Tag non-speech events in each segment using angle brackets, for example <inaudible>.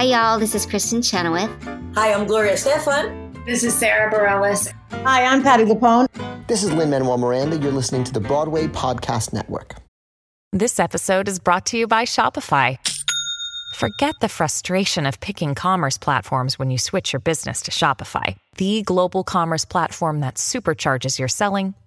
Hi, y'all. This is Kristin Chenoweth. Hi, I'm Gloria Estefan. This is Sara Bareilles. Hi, I'm Patti LuPone. This is Lin Manuel Miranda. You're listening to the Broadway Podcast Network. This episode is brought to you by Shopify. Forget the frustration of picking commerce platforms when you switch your business to Shopify, the global commerce platform that supercharges your selling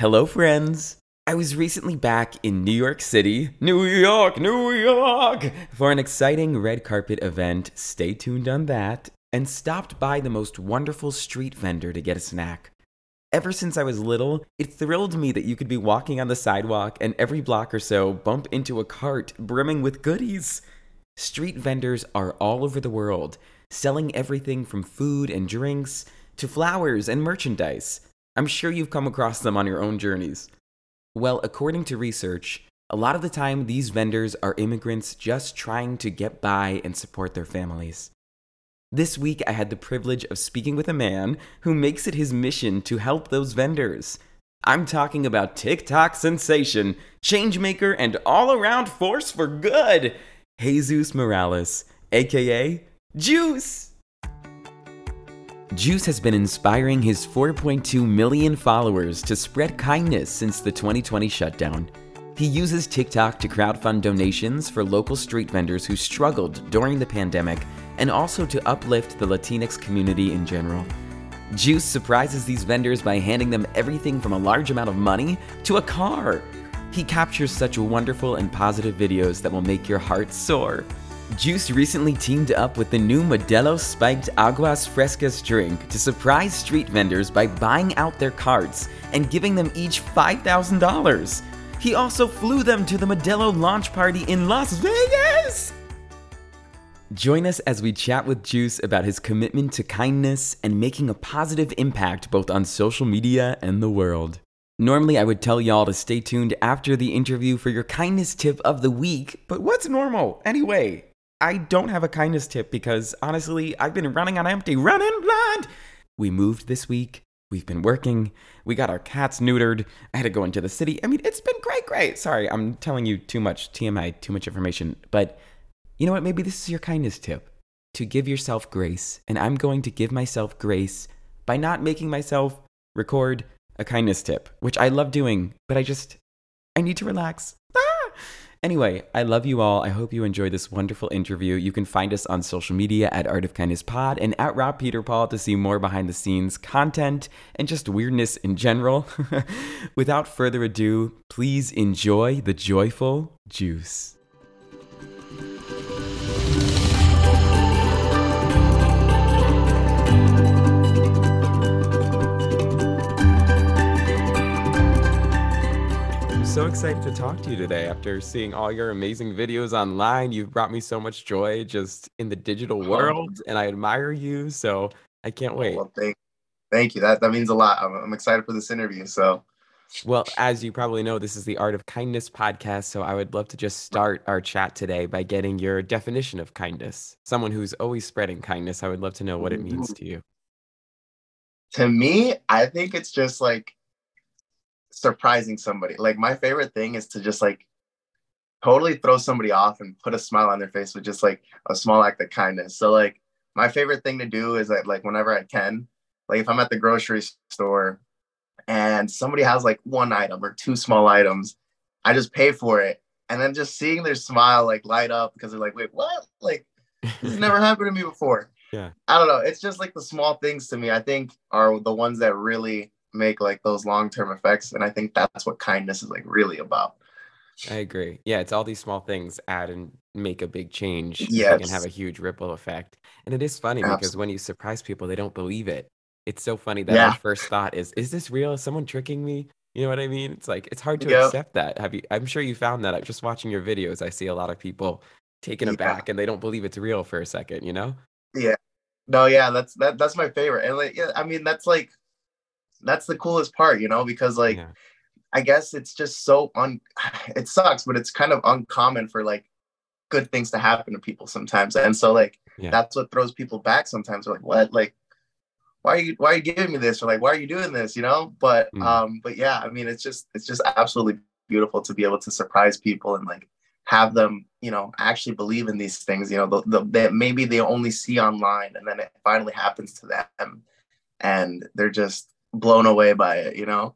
Hello, friends. I was recently back in New York City, New York, New York, for an exciting red carpet event. Stay tuned on that. And stopped by the most wonderful street vendor to get a snack. Ever since I was little, it thrilled me that you could be walking on the sidewalk and every block or so bump into a cart brimming with goodies. Street vendors are all over the world, selling everything from food and drinks to flowers and merchandise. I'm sure you've come across them on your own journeys. Well, according to research, a lot of the time these vendors are immigrants just trying to get by and support their families. This week, I had the privilege of speaking with a man who makes it his mission to help those vendors. I'm talking about TikTok sensation, changemaker, and all around force for good, Jesus Morales, aka Juixxe. Juixxe has been inspiring his 4.2 million followers to spread kindness since the 2020 shutdown. He uses TikTok to crowdfund donations for local street vendors who struggled during the pandemic and also to uplift the Latinx community in general. Juixxe surprises these vendors by handing them everything from a large amount of money to a car. He captures such wonderful and positive videos that will make your heart soar. Juixxe recently teamed up with the new Modelo Spiked Aguas Frescas drink to surprise street vendors by buying out their carts and giving them each $5,000. He also flew them to the Modelo launch party in Las Vegas! Join us as we chat with Juixxe about his commitment to kindness and making a positive impact both on social media and the world. Normally, I would tell y'all to stay tuned after the interview for your kindness tip of the week, but what's normal anyway? I don't have a kindness tip because honestly, I've been running on empty, running blind. We moved this week. We've been working. We got our cats neutered. I had to go into the city. I mean, it's been great, great. Sorry, I'm telling you too much TMI, too much information. But you know what? Maybe this is your kindness tip to give yourself grace. And I'm going to give myself grace by not making myself record a kindness tip, which I love doing, but I just, I need to relax. Anyway, I love you all. I hope you enjoyed this wonderful interview. You can find us on social media at Art of Kindness Pod and at Rob Peterpaul to see more behind the scenes content and just weirdness in general. <laughs> Without further ado, please enjoy the joyful Juixxe. So excited to talk to you today after seeing all your amazing videos online. You've brought me so much joy just in the digital uh-huh. world, and I admire you. So I can't oh, wait. Well, thank, thank you. That that means a lot. I'm, I'm excited for this interview. So, well, as you probably know, this is the Art of Kindness podcast. So I would love to just start our chat today by getting your definition of kindness. Someone who's always spreading kindness. I would love to know what it means to you. To me, I think it's just like surprising somebody. Like my favorite thing is to just like totally throw somebody off and put a smile on their face with just like a small act of kindness. So like my favorite thing to do is that like whenever I can, like if I'm at the grocery store and somebody has like one item or two small items, I just pay for it. And then just seeing their smile like light up because they're like, wait, what? Like this <laughs> never happened to me before. Yeah. I don't know. It's just like the small things to me, I think are the ones that really make like those long-term effects and i think that's what kindness is like really about I agree. Yeah, it's all these small things add and make a big change. Yes. can have a huge ripple effect. And it is funny because when you surprise people, they don't believe it. It's so funny that Yeah. our first thought is, is this real? Is someone tricking me? You know what I mean? It's like it's hard to Yep. accept that. Have you I'm sure you found that. Uh, just watching your videos, I see a lot of people taken Yeah. aback and they don't believe it's real for a second, you know? Yeah no yeah that's that that's my favorite and like yeah i mean that's like that's the coolest part you know because like Yeah. i guess it's just so un <sighs> it sucks but it's kind of uncommon for like good things to happen to people sometimes. And so like Yeah. that's what throws people back sometimes. They're like what? Like why are you why are you giving me this? Or like why are you doing this? You know? But Mm. um but yeah i mean it's just it's just absolutely beautiful to be able to surprise people and like have them you know actually believe in these things you know the, the, that maybe they only see online and then it finally happens to them. And they're just blown away by it you know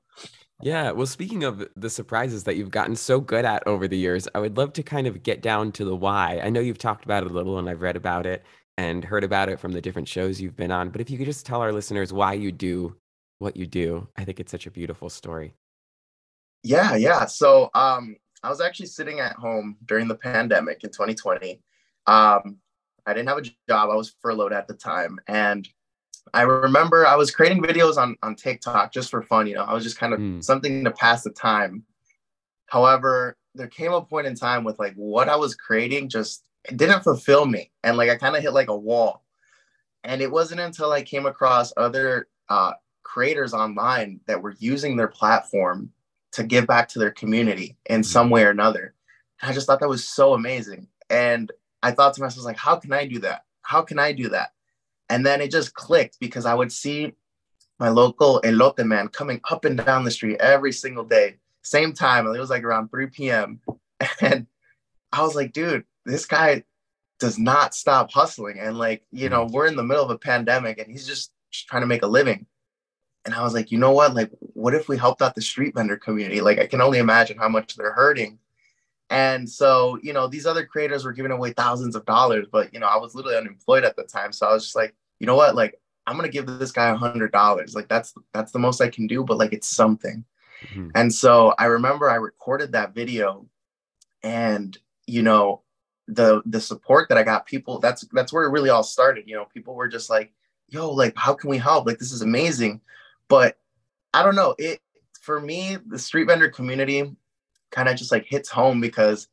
Yeah, well, speaking of the surprises that you've gotten so good at over the years, I would love to kind of get down to the why. I know you've talked about it a little and I've read about it and heard about it from the different shows you've been on, but if you could just tell our listeners why you do what you do, I think it's such a beautiful story. Yeah, yeah. So um I was actually sitting at home during the pandemic in 2020. Um I didn't have a job. I was furloughed at the time and I remember I was creating videos on on TikTok just for fun, you know. I was just kind of Mm. something to pass the time. However, there came a point in time with like what I was creating just it didn't fulfill me and like I kind of hit like a wall. And it wasn't until I came across other uh creators online that were using their platform to give back to their community in some way or another. And I just thought that was so amazing. And I thought to myself, like, how can I do that? How can I do that? And then it just clicked because I would see my local elote man coming up and down the street every single day, same time. It was like around 3 p.m. <laughs> And I was like, dude, this guy does not stop hustling. And like, you know, we're in the middle of a pandemic and he's just trying to make a living. And I was like, you know what? Like, what if we helped out the street vendor community? Like, I can only imagine how much they're hurting. And so, you know, these other creators were giving away thousands of dollars, but you know, I was literally unemployed at the time. So I was just like, you know what? Like, I'm gonna give this guy a hundred dollars. Like, that's that's the most I can do, but like, it's something. Mhm. And so I remember I recorded that video, and you know, the the support that I got, people that's that's where it really all started. You know, people were just like, "Yo, like, how can we help? Like, this is amazing." But I don't know. It for me, the street vendor community kind of just like hits home because,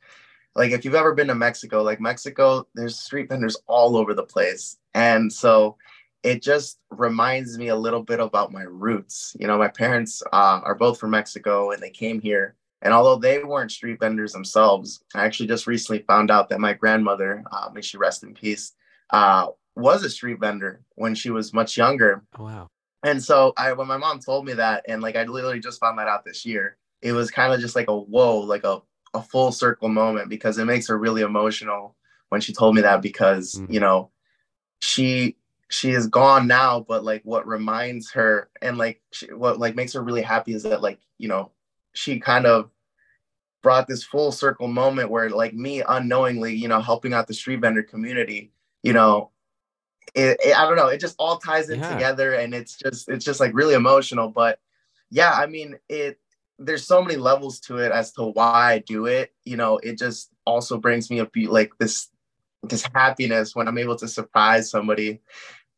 like, if you've ever been to Mexico, like Mexico, there's street vendors all over the place, and so it just reminds me a little bit about my roots. You know, my parents uh, are both from Mexico and they came here. And although they weren't street vendors themselves, I actually just recently found out that my grandmother, uh, may she rest in peace, uh, was a street vendor when she was much younger. Wow. And so I, when my mom told me that, and like I literally just found that out this year, it was kind of just like a whoa, like a, a full circle moment because it makes her really emotional when she told me that because, Mhm. you know, she she is gone now, but like what reminds her and like she, what like makes her really happy is that like, you know, she kind of brought this full circle moment where like me unknowingly, you know, helping out the street vendor community, you know, it, it- I don't know, it just all ties in Yeah. together and it's just it's just like really emotional. But yeah, I mean it there's so many levels to it as to why I do it. You know, it just also brings me a be like this this happiness when I'm able to surprise somebody.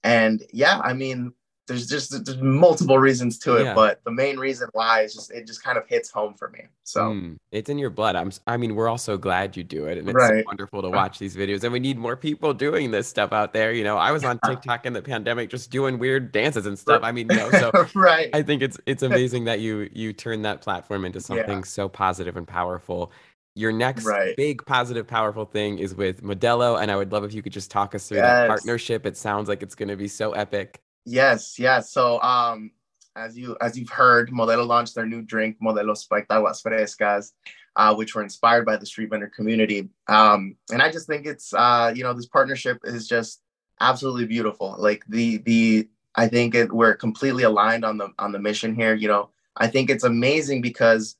And yeah, I mean, there's just there's multiple reasons to it, Yeah. but the main reason why is just it just kind of hits home for me. So Mm, it's in your blood. I'm. I mean, we're all so glad you do it, and it's so wonderful to watch these videos. And we need more people doing this stuff out there. You know, I was on TikTok in the pandemic, just doing weird dances and stuff. I mean, you know, so <laughs> right. I think it's it's <laughs> amazing that you you turn that platform into something so positive and powerful. Your next Right. big positive, powerful thing is with Modelo, and I would love if you could just talk us through that partnership. It sounds like it's going to be so epic. Yes, yes. So um as you as you've heard, Modelo launched their new drink, Modelo Spiked Aguas Frescas, uh, which were inspired by the street vendor community. Um, and I just think it's uh, you know, this partnership is just absolutely beautiful. Like the the I think it we're completely aligned on the on the mission here. You know, I think it's amazing because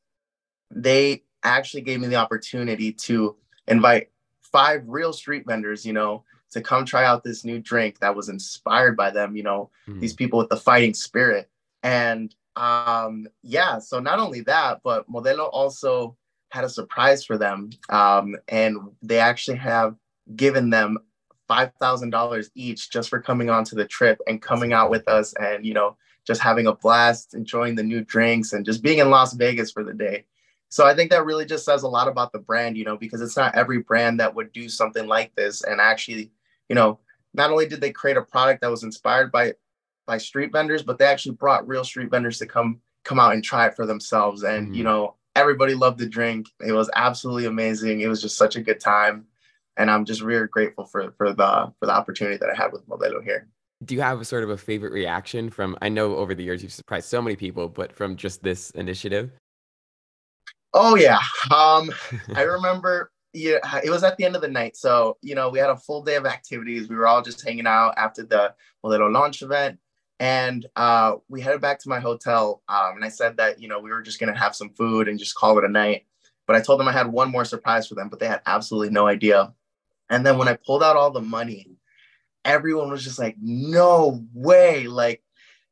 they actually gave me the opportunity to invite five real street vendors, you know, to come try out this new drink that was inspired by them, you know, Mm. these people with the fighting spirit. And um, yeah, so not only that, but Modelo also had a surprise for them. Um, and they actually have given them $5,000 each just for coming onto the trip and coming out with us and, you know, just having a blast, enjoying the new drinks and just being in Las Vegas for the day. So I think that really just says a lot about the brand, you know, because it's not every brand that would do something like this and actually, you know, not only did they create a product that was inspired by by street vendors, but they actually brought real street vendors to come come out and try it for themselves. And mm-hmm. you know, everybody loved the drink. It was absolutely amazing. It was just such a good time, and I'm just really grateful for for the for the opportunity that I had with Modelo here. Do you have a sort of a favorite reaction from? I know over the years you've surprised so many people, but from just this initiative. Oh yeah, um, I remember yeah, it was at the end of the night. So, you know, we had a full day of activities. We were all just hanging out after the Modelo launch event. And uh, we headed back to my hotel. Um, and I said that, you know, we were just going to have some food and just call it a night. But I told them I had one more surprise for them, but they had absolutely no idea. And then when I pulled out all the money, everyone was just like, no way. Like,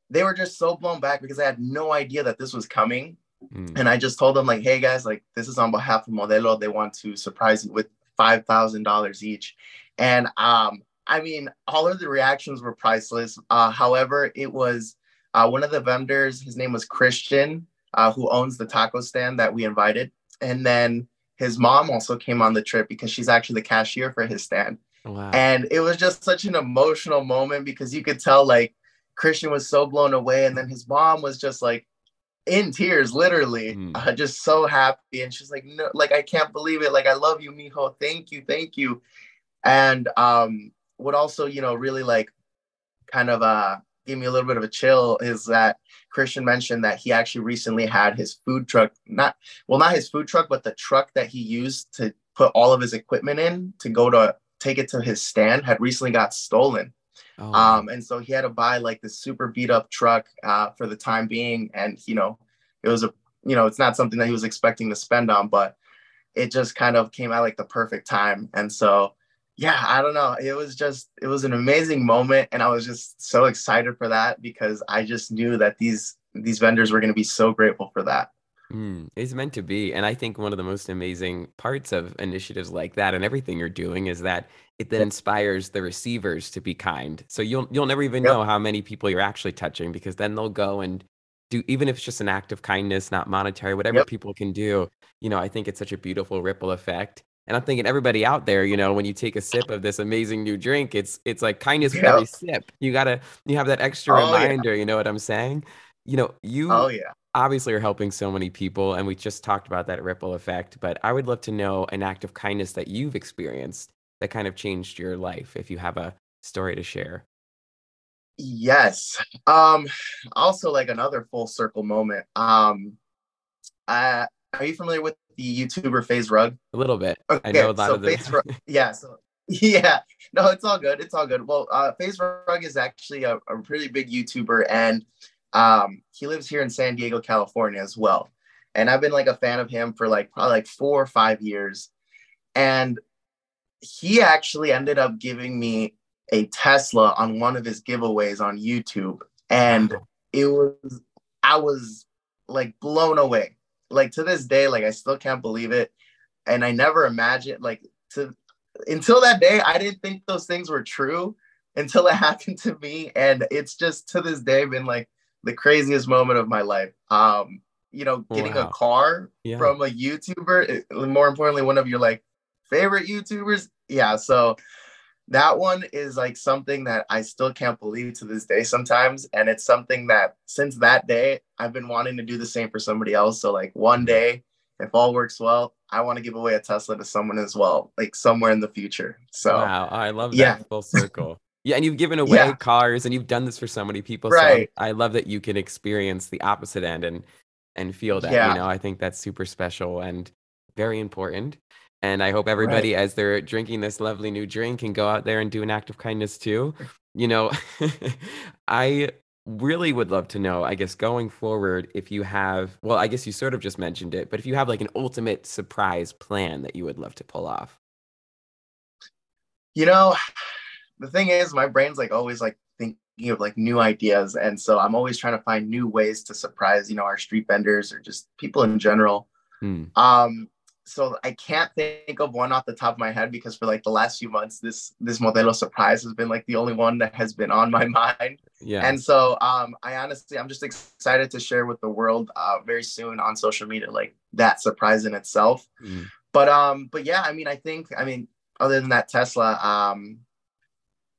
they were just so blown back because I had no idea that this was coming. Mm. And I just told them, like, hey guys, like this is on behalf of Modelo. They want to surprise you with five thousand dollars each. And um, I mean, all of the reactions were priceless. Uh, however, it was uh, one of the vendors, his name was Christian, uh, who owns the taco stand that we invited. And then his mom also came on the trip because she's actually the cashier for his stand. Wow. And it was just such an emotional moment because you could tell like Christian was so blown away. And then his mom was just like, in tears, literally, mm. uh, just so happy. And she's like, no, like, I can't believe it. Like, I love you, mijo. Thank you. Thank you. And um, what also, you know, really like kind of uh, gave me a little bit of a chill is that Christian mentioned that he actually recently had his food truck, not, well, not his food truck, but the truck that he used to put all of his equipment in to go to take it to his stand had recently got stolen. Oh. Um, and so he had to buy like this super beat up truck uh, for the time being. And, you know, it was a, you know, it's not something that he was expecting to spend on, but it just kind of came at like the perfect time. And so, yeah, I don't know. It was just, it was an amazing moment. And I was just so excited for that because I just knew that these, these vendors were going to be so grateful for that. Mm, it's meant to be. And I think one of the most amazing parts of initiatives like that and everything you're doing is that it then inspires the receivers to be kind. So you'll you'll never even yep. know how many people you're actually touching because then they'll go and do even if it's just an act of kindness, not monetary, whatever yep. people can do. You know, I think it's such a beautiful ripple effect. And I'm thinking everybody out there, you know, when you take a sip of this amazing new drink, it's it's like kindness yep. every sip. You gotta you have that extra oh, reminder, yeah. you know what I'm saying? You know, you oh yeah. obviously are helping so many people and we just talked about that ripple effect but i would love to know an act of kindness that you've experienced that kind of changed your life if you have a story to share. Yes. Um also like another full circle moment. Um uh are you familiar with the youtuber FaZe Rug? A little bit. Okay, i know a lot so of this <laughs> yeah so <laughs> yeah. No it's all good it's all good. Well uh FaZe Rug is actually a, a really big youtuber and um, he lives here in San Diego, California as well. And I've been like a fan of him for like probably like four or five years. And he actually ended up giving me a Tesla on one of his giveaways on YouTube. And it was, I was like blown away. Like to this day, like I still can't believe it. And I never imagined, like, to until that day, I didn't think those things were true until it <laughs> happened to me. And it's just to this day been like the craziest moment of my life. Um, you know, getting wow. a car yeah. from a YouTuber, more importantly, one of your like favorite YouTubers. Yeah. So that one is like something that I still can't believe to this day sometimes. And it's something that since that day, I've been wanting to do the same for somebody else. So like one day, if all works well, I want to give away a Tesla to someone as well, like somewhere in the future. So wow, I love that yeah. full circle. Yeah, and you've given away yeah. cars and you've done this for so many people. Right. So I love that you can experience the opposite end and and feel that. Yeah. You know, I think that's super special and very important. And I hope everybody, right. as they're drinking this lovely new drink, can go out there and do an act of kindness too. You know, <laughs> I really would love to know, I guess, going forward, if you have, well, I guess you sort of just mentioned it, but if you have like an ultimate surprise plan that you would love to pull off. You know, the thing is, my brain's like always like thinking of like new ideas. And so I'm always trying to find new ways to surprise, you know, our street vendors or just people in general. Mm. Um, so I can't think of one off the top of my head because for like the last few months, this this Modelo surprise has been like the only one that has been on my <laughs> mind. Yeah. And so um, I honestly, I'm just excited to share with the world uh, very soon on social media, like that surprise in itself. Mm. But um, but yeah, I mean, I think, I mean, other than that Tesla, um,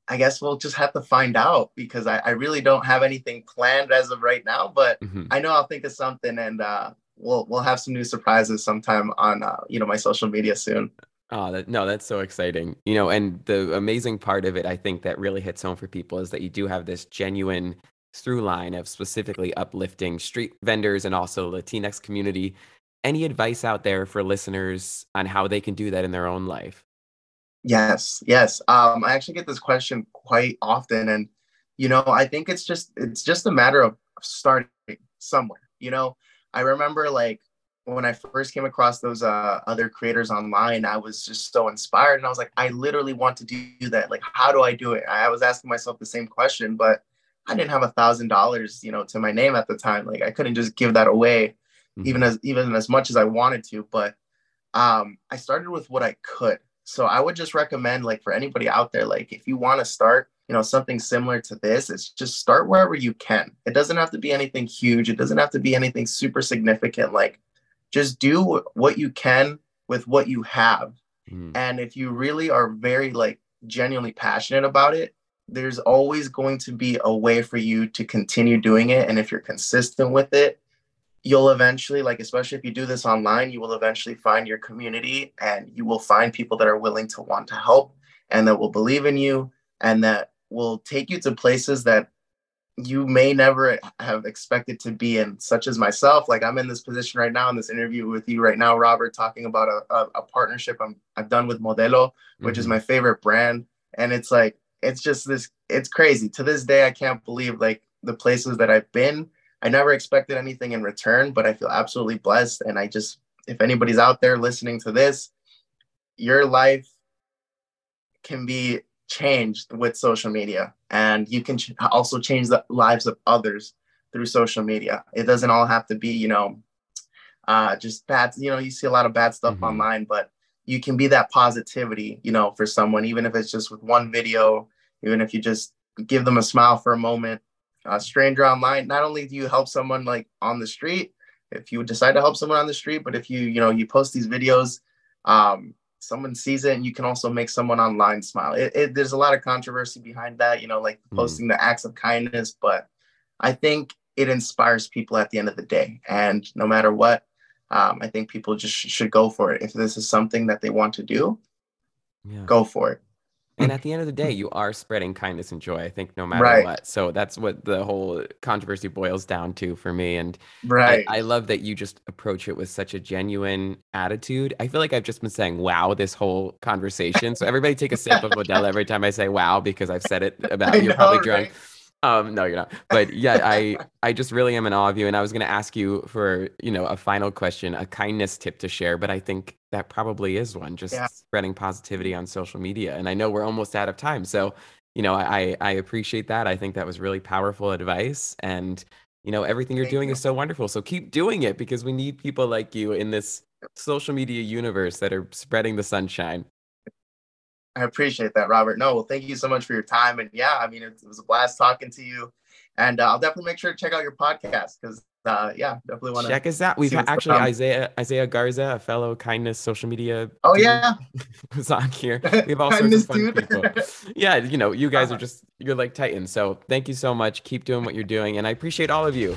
I guess we'll just have to find out because I, I really don't have anything planned as of right now. But mm-hmm. I know I'll think of something and uh, we'll we'll have some new surprises sometime on uh, you know my social media soon. Oh, that, no, that's so exciting. You know, and the amazing part of it, I think that really hits home for people is that you do have this genuine through line of specifically uplifting street vendors and also Latinx community. Any advice out there for listeners on how they can do that in their own life? Yes, yes. Um, I actually get this question quite often, and you know, I think it's just it's just a matter of starting somewhere. You know, I remember like when I first came across those uh, other creators online, I was just so inspired, and I was like, I literally want to do that. Like, how do I do it? I was asking myself the same question, but I didn't have a thousand dollars, you know, to my name at the time. Like, I couldn't just give that away, mm-hmm. even as even as much as I wanted to. But um, I started with what I could. So I would just recommend, like, for anybody out there, like, if you want to start, you know something similar to this it's just start wherever you can. It doesn't have to be anything huge. It doesn't have to be anything super significant. Like just do what you can with what you have. Mm. and if you really are very like genuinely passionate about it there's always going to be a way for you to continue doing it. And if you're consistent with it you'll eventually like especially if you do this online you will eventually find your community and you will find people that are willing to want to help and that will believe in you and that will take you to places that you may never have expected to be in, such as myself. Like I'm in this position right now in this interview with you right now, Robert, talking about a, a, a partnership I'm, I've done with Modelo, which mm-hmm. is my favorite brand. And it's like, it's just this, it's crazy. To this day, I can't believe like the places that I've been. I never expected anything in return, but I feel absolutely blessed. And I just, if anybody's out there listening to this, your life can be changed with social media and you can ch- also change the lives of others through social media it doesn't all have to be you know uh, just bad you know you see a lot of bad stuff mm-hmm. online but you can be that positivity you know for someone even if it's just with one video even if you just give them a smile for a moment a stranger online not only do you help someone like on the street if you decide to help someone on the street but if you you know you post these videos um, someone sees it and you can also make someone online smile it, it, there's a lot of controversy behind that you know like mm. posting the acts of kindness but i think it inspires people at the end of the day and no matter what um, i think people just sh- should go for it if this is something that they want to do yeah. go for it and <laughs> at the end of the day, you are spreading kindness and joy. I think no matter right. what. So that's what the whole controversy boils down to for me. And right. I, I, love that you just approach it with such a genuine attitude. I feel like I've just been saying "wow" this whole conversation. So everybody take a sip of Modelo every time I say "wow" because I've said it <laughs> about you. You're probably drunk. Right? Um, no, you're not. But yeah, I I just really am in awe of you. And I was gonna ask you for, you know, a final question, a kindness tip to share, but I think that probably is one, just yeah. spreading positivity on social media. And I know we're almost out of time. So, you know, I I appreciate that. I think that was really powerful advice. And, you know, everything you're Thank doing you. is so wonderful. So keep doing it because we need people like you in this social media universe that are spreading the sunshine. I appreciate that, Robert. No, well, thank you so much for your time. And yeah, I mean, it, it was a blast talking to you. And uh, I'll definitely make sure to check out your podcast because, uh, yeah, definitely want to check us out. We've actually Isaiah Isaiah Garza, a fellow kindness social media. Oh yeah, <laughs> was on here. <laughs> We have all sorts of fun dude. people. Yeah, you know, you guys are <laughs> just you're like titans. So thank you so much. Keep doing what you're doing, and I appreciate all of you.